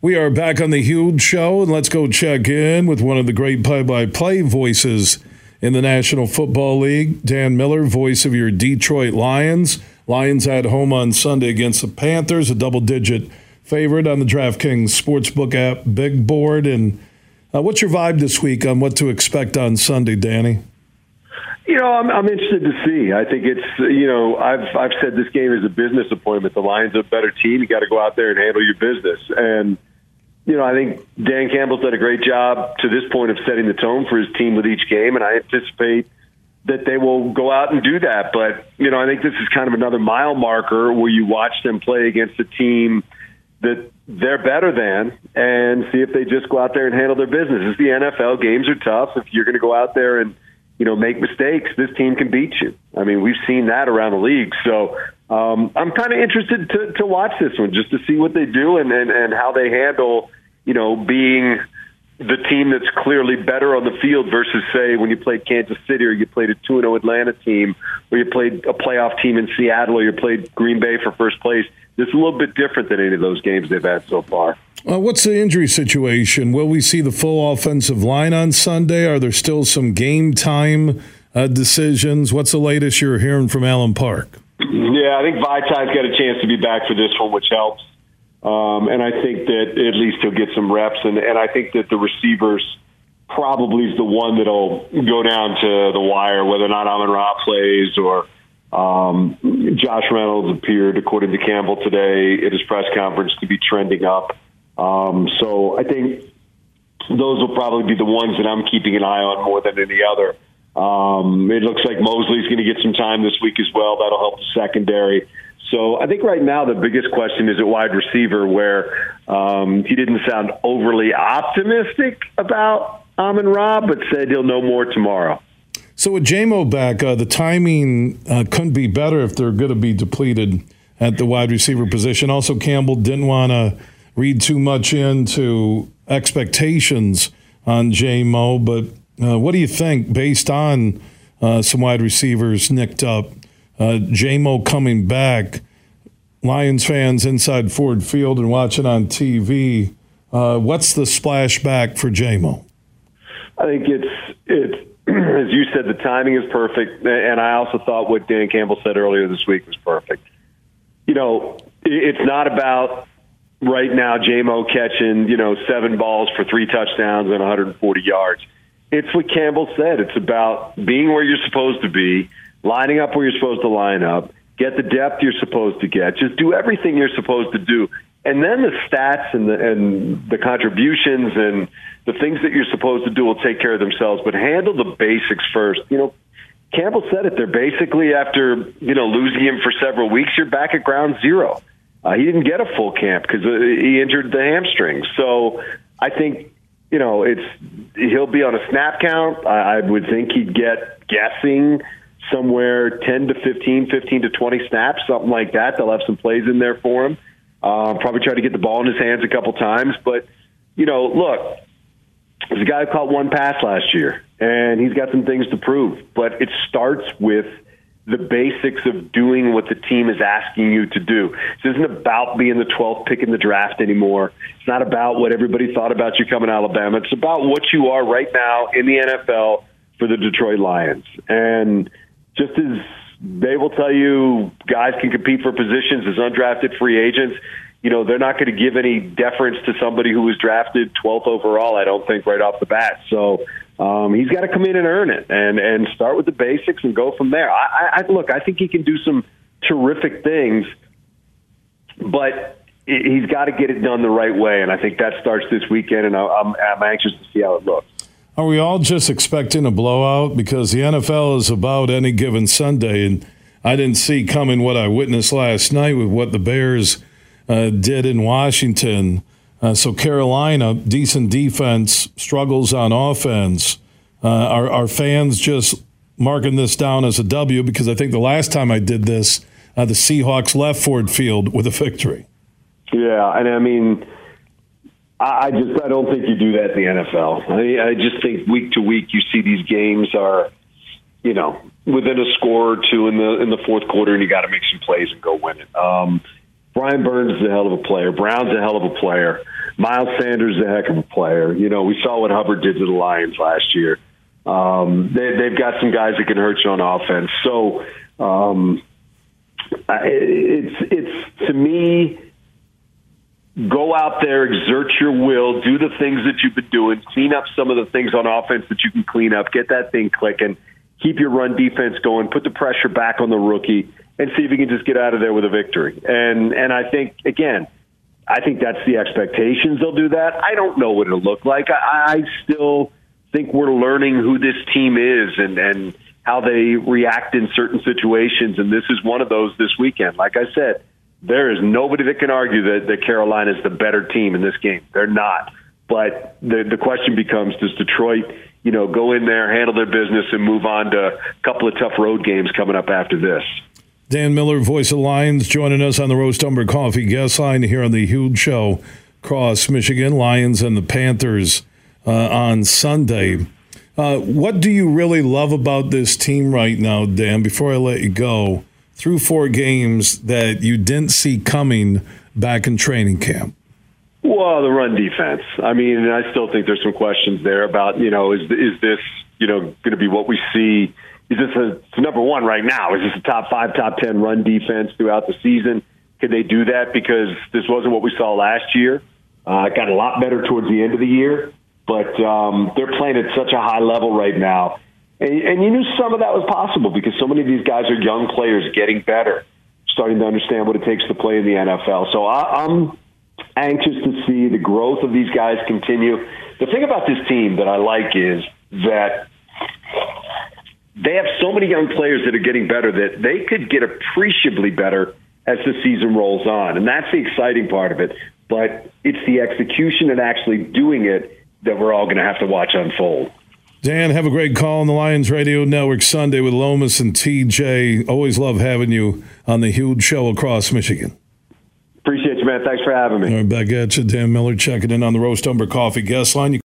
We are back on the huge show, and let's go check in with one of the great play-by-play voices in the National Football League, Dan Miller, voice of your Detroit Lions. Lions at home on Sunday against the Panthers, a double-digit favorite on the DraftKings Sportsbook app, big board. And uh, what's your vibe this week on what to expect on Sunday, Danny? You know, I'm, I'm interested to see. I think it's you know I've I've said this game is a business appointment. The Lions are a better team. You got to go out there and handle your business. And you know, I think Dan Campbell's done a great job to this point of setting the tone for his team with each game, and I anticipate that they will go out and do that. But you know, I think this is kind of another mile marker where you watch them play against a team that they're better than, and see if they just go out there and handle their business. It's the NFL. Games are tough. If you're going to go out there and you know, make mistakes, this team can beat you. I mean, we've seen that around the league. So um, I'm kind of interested to, to watch this one just to see what they do and, and, and how they handle, you know, being the team that's clearly better on the field versus, say, when you played Kansas City or you played a 2 0 Atlanta team or you played a playoff team in Seattle or you played Green Bay for first place. It's a little bit different than any of those games they've had so far. Uh, what's the injury situation? Will we see the full offensive line on Sunday? Are there still some game time uh, decisions? What's the latest you're hearing from Allen Park? Yeah, I think Vaitai's got a chance to be back for this one, which helps. Um, and I think that at least he'll get some reps. And, and I think that the receivers probably is the one that'll go down to the wire, whether or not Amon Ra plays or um, Josh Reynolds appeared, according to Campbell today at his press conference, to be trending up. Um, so I think those will probably be the ones that I'm keeping an eye on more than any other. Um, it looks like Moseley's going to get some time this week as well. That'll help the secondary. So I think right now the biggest question is at wide receiver, where um, he didn't sound overly optimistic about Amon Ra, but said he'll know more tomorrow. So with Jamo back, uh, the timing uh, couldn't be better if they're going to be depleted at the wide receiver position. Also, Campbell didn't want to read too much into expectations on Jamo, but uh, what do you think based on uh, some wide receivers nicked up? Uh, Jamo coming back, Lions fans inside Ford Field and watching on TV. Uh, what's the splashback for Jamo? I think it's it's as you said, the timing is perfect, and I also thought what Dan Campbell said earlier this week was perfect. You know, it's not about right now Jamo catching, you know, seven balls for three touchdowns and 140 yards. It's what Campbell said. It's about being where you're supposed to be, lining up where you're supposed to line up, get the depth you're supposed to get, just do everything you're supposed to do. And then the stats and the, and the contributions and the things that you're supposed to do will take care of themselves, but handle the basics first. You know, Campbell said it. They're basically after, you know, losing him for several weeks, you're back at ground zero. Uh, he didn't get a full camp because uh, he injured the hamstring. So I think you know it's he'll be on a snap count. I, I would think he'd get guessing somewhere 10 to 15, 15 to 20 snaps, something like that. They'll have some plays in there for him. Uh, probably try to get the ball in his hands a couple times. But, you know, look, there's a guy who caught one pass last year, and he's got some things to prove. But it starts with – the basics of doing what the team is asking you to do. This isn't about being the 12th pick in the draft anymore. It's not about what everybody thought about you coming to Alabama. It's about what you are right now in the NFL for the Detroit Lions. And just as they will tell you guys can compete for positions as undrafted free agents, you know, they're not going to give any deference to somebody who was drafted 12th overall, I don't think, right off the bat. So um, he's got to come in and earn it and and start with the basics and go from there. I, I look, I think he can do some terrific things, but he's got to get it done the right way, and I think that starts this weekend. And I'm I'm anxious to see how it looks. Are we all just expecting a blowout because the NFL is about any given Sunday, and I didn't see coming what I witnessed last night with what the Bears uh, did in Washington. Uh, so Carolina, decent defense, struggles on offense. Uh, are, are fans just marking this down as a W? Because I think the last time I did this, uh, the Seahawks left Ford Field with a victory. Yeah, and I mean, I just I don't think you do that in the NFL. I, I just think week to week you see these games are, you know, within a score or two in the in the fourth quarter, and you got to make some plays and go win it. Um, Brian Burns is a hell of a player. Brown's a hell of a player. Miles Sanders is a heck of a player. You know, we saw what Hubbard did to the Lions last year. Um, they, they've got some guys that can hurt you on offense. So um, it's it's to me go out there, exert your will, do the things that you've been doing, clean up some of the things on offense that you can clean up, get that thing clicking, keep your run defense going, put the pressure back on the rookie, and see if you can just get out of there with a victory. And and I think again, I think that's the expectations. They'll do that. I don't know what it'll look like. I, I still think we're learning who this team is and and how they react in certain situations. And this is one of those this weekend. Like I said there is nobody that can argue that, that Carolina is the better team in this game. They're not. But the the question becomes: Does Detroit, you know, go in there, handle their business, and move on to a couple of tough road games coming up after this? Dan Miller, voice of Lions, joining us on the Roast Umber Coffee guest line here on the Huge Show, Cross Michigan Lions and the Panthers uh, on Sunday. Uh, what do you really love about this team right now, Dan? Before I let you go, through four games that you didn't see coming back in training camp? Well, the run defense. I mean, I still think there's some questions there about you know is is this you know going to be what we see? Is this a number one right now? Is this a top five, top ten run defense throughout the season? Could they do that because this wasn't what we saw last year? Uh, it got a lot better towards the end of the year, but um, they're playing at such a high level right now and, and you knew some of that was possible because so many of these guys are young players getting better, starting to understand what it takes to play in the NFL. So I, I'm anxious to see the growth of these guys continue. The thing about this team that I like is that they have so many young players that are getting better that they could get appreciably better as the season rolls on. And that's the exciting part of it. But it's the execution and actually doing it that we're all going to have to watch unfold. Dan, have a great call on the Lions Radio Network Sunday with Lomas and TJ. Always love having you on the huge show across Michigan. Appreciate you, man. Thanks for having me. All right, back at you. Dan Miller checking in on the Roast Umber Coffee guest line. You